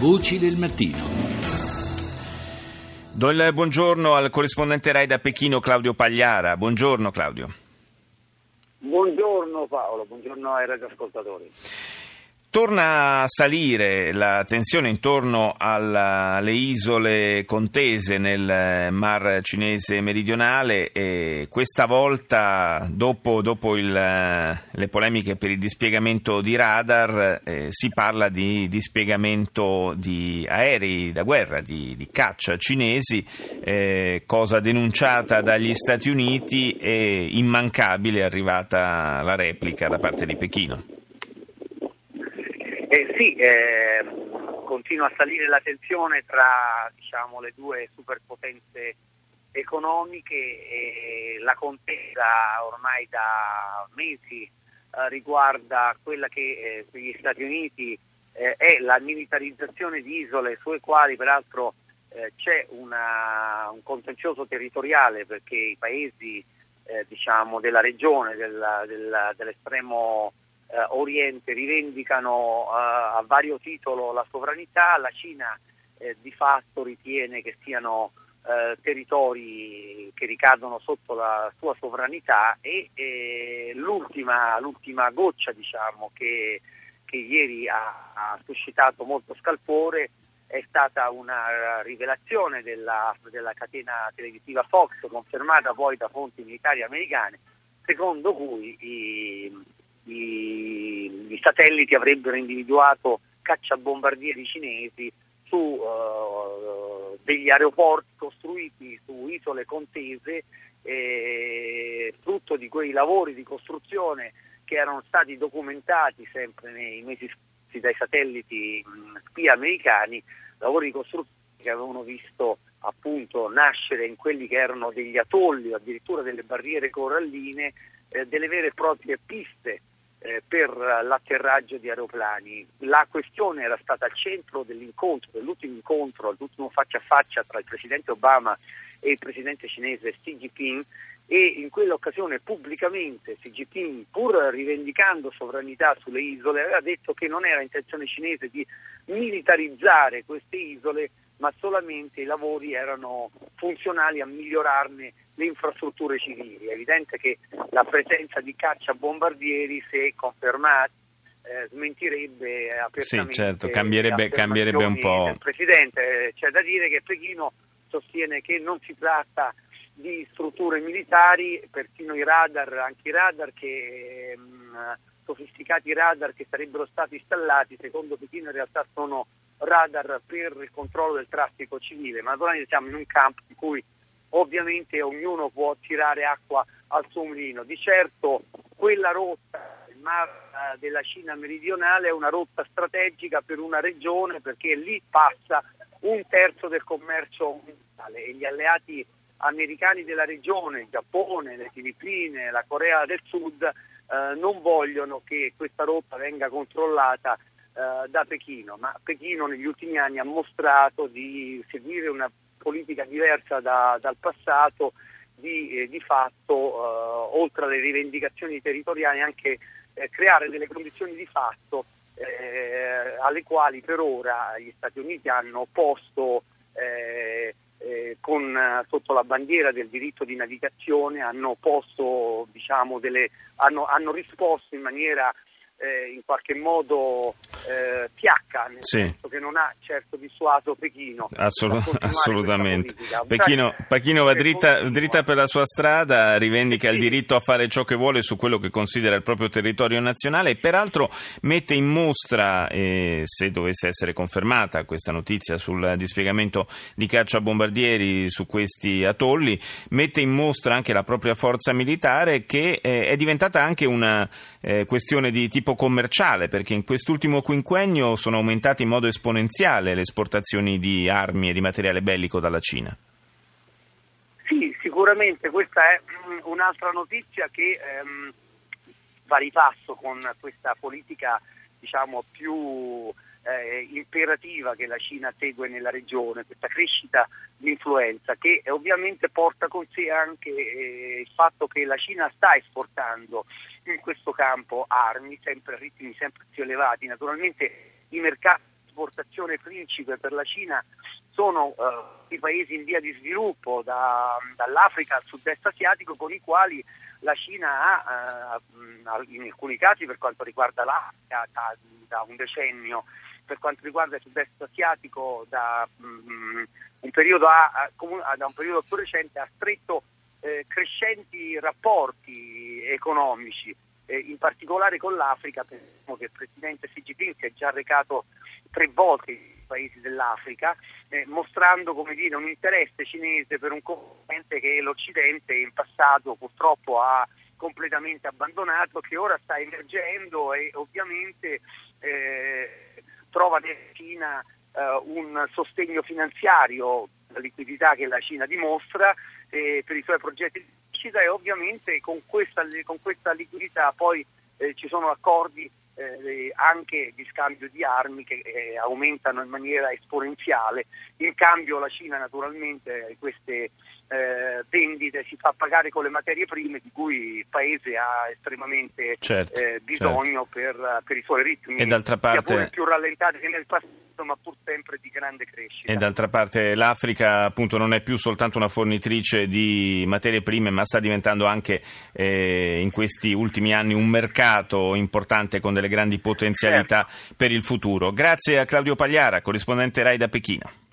Voci del mattino. Do il buongiorno al corrispondente RAI da Pechino Claudio Pagliara. Buongiorno Claudio. Buongiorno Paolo, buongiorno ai radioascoltatori. Torna a salire la tensione intorno alle isole contese nel Mar Cinese meridionale e questa volta, dopo, dopo il, le polemiche per il dispiegamento di radar, eh, si parla di dispiegamento di aerei da guerra, di, di caccia cinesi, eh, cosa denunciata dagli Stati Uniti e immancabile è arrivata la replica da parte di Pechino. Eh, sì, eh, continua a salire la tensione tra diciamo, le due superpotenze economiche e la contesa ormai da mesi eh, riguarda quella che eh, per gli Stati Uniti eh, è la militarizzazione di isole sulle quali peraltro eh, c'è una, un contenzioso territoriale perché i paesi diciamo, della regione, della, della, dell'estremo eh, Oriente rivendicano eh, a vario titolo la sovranità, la Cina eh, di fatto ritiene che siano eh, territori che ricadono sotto la sua sovranità e l'ultima, l'ultima, goccia diciamo, che, che, ieri ha, ha, suscitato molto scalpore è stata una rivelazione della, della catena televisiva Fox confermata poi da fonti militari americane secondo cui i, i, i satelliti avrebbero individuato cacciabombardieri cinesi su uh, degli aeroporti costruiti su isole contese, eh, frutto di quei lavori di costruzione che erano stati documentati sempre nei mesi scorsi dai satelliti mh, spia americani, lavori di costruzione che avevano visto appunto nascere in quelli che erano degli atolli o addirittura delle barriere coralline eh, delle vere e proprie piste eh, per l'atterraggio di aeroplani. La questione era stata al centro dell'incontro, dell'ultimo incontro, l'ultimo faccia a faccia tra il presidente Obama e il presidente cinese Xi Jinping e in quell'occasione pubblicamente Xi Jinping, pur rivendicando sovranità sulle isole, aveva detto che non era intenzione cinese di militarizzare queste isole, ma solamente i lavori erano funzionali a migliorarne le infrastrutture civili. È evidente che la presenza di cacciabombardieri, se confermata, eh, smentirebbe apertamente. Sì, certo, cambierebbe, cambierebbe un po'. Presidente, c'è da dire che Pechino sostiene che non si tratta di strutture militari, persino i radar, anche i radar che mh, mm, sofisticati radar che sarebbero stati installati, secondo Pechino in realtà sono radar per il controllo del traffico civile, ma naturalmente siamo in un campo in cui ovviamente ognuno può tirare acqua al suo mulino. Di certo quella rotta, il mar eh, della Cina meridionale, è una rotta strategica per una regione perché lì passa un terzo del commercio mondiale e gli alleati americani della regione, il Giappone, le Filippine, la Corea del Sud, eh, non vogliono che questa rotta venga controllata eh, da Pechino, ma Pechino negli ultimi anni ha mostrato di seguire una politica diversa da, dal passato, di, eh, di fatto, eh, oltre alle rivendicazioni territoriali, anche eh, creare delle condizioni di fatto eh, alle quali per ora gli Stati Uniti hanno posto eh, con, sotto la bandiera del diritto di navigazione, hanno, posto, diciamo, delle, hanno, hanno risposto in maniera eh, in qualche modo eh, fiacca, nel sì. senso che non ha certo dissuaso Pechino. Assolut- assolutamente. Pechino, Pechino, va dritta, dritta, per la sua strada, rivendica sì. il diritto a fare ciò che vuole su quello che considera il proprio territorio nazionale e peraltro mette in mostra, eh, se dovesse essere confermata questa notizia sul dispiegamento di cacciabombardieri su questi atolli, mette in mostra anche la propria forza militare che eh, è diventata anche una eh, questione di tipo commerciale, perché in quest'ultimo quinquennio sono aumentate in modo esponenziale le esportazioni di armi e di materiale bellico dalla Cina. Sì, sicuramente questa è mm, un'altra notizia che ehm, va di passo con questa politica diciamo, più eh, imperativa che la Cina segue nella regione, questa crescita di influenza che ovviamente porta con sé anche eh, il fatto che la Cina sta esportando in questo campo armi sempre a ritmi sempre più elevati. Naturalmente i mercati esportazione principe per la Cina sono eh, i paesi in via di sviluppo, da, dall'Africa al sud-est asiatico, con i quali la Cina ha, eh, in alcuni casi per quanto riguarda l'Africa, da, da un decennio, per quanto riguarda il sud-est asiatico da, um, un periodo a, a, da un periodo più recente ha stretto eh, crescenti rapporti economici, eh, in particolare con l'Africa, pensiamo che il Presidente Xi Jinping si è già recato tre volte nei paesi dell'Africa, eh, mostrando dire, un interesse cinese per un continente che l'Occidente in passato purtroppo ha completamente abbandonato, che ora sta emergendo e ovviamente eh, nella Cina eh, un sostegno finanziario, la liquidità che la Cina dimostra eh, per i suoi progetti di crescita e ovviamente con questa, con questa liquidità poi eh, ci sono accordi eh, anche di scambio di armi che eh, aumentano in maniera esponenziale. In cambio la Cina naturalmente queste eh, vendite si fa pagare con le materie prime di cui il paese ha estremamente certo, eh, bisogno certo. per, per, i suoi ritmi, e d'altra parte... più rallentati che nel passato ma pur sempre di grande crescita. E d'altra parte l'Africa appunto non è più soltanto una fornitrice di materie prime ma sta diventando anche eh, in questi ultimi anni un mercato importante con delle grandi potenzialità certo. per il futuro. Grazie a Claudio Pagliara, corrispondente RAI da Pechino.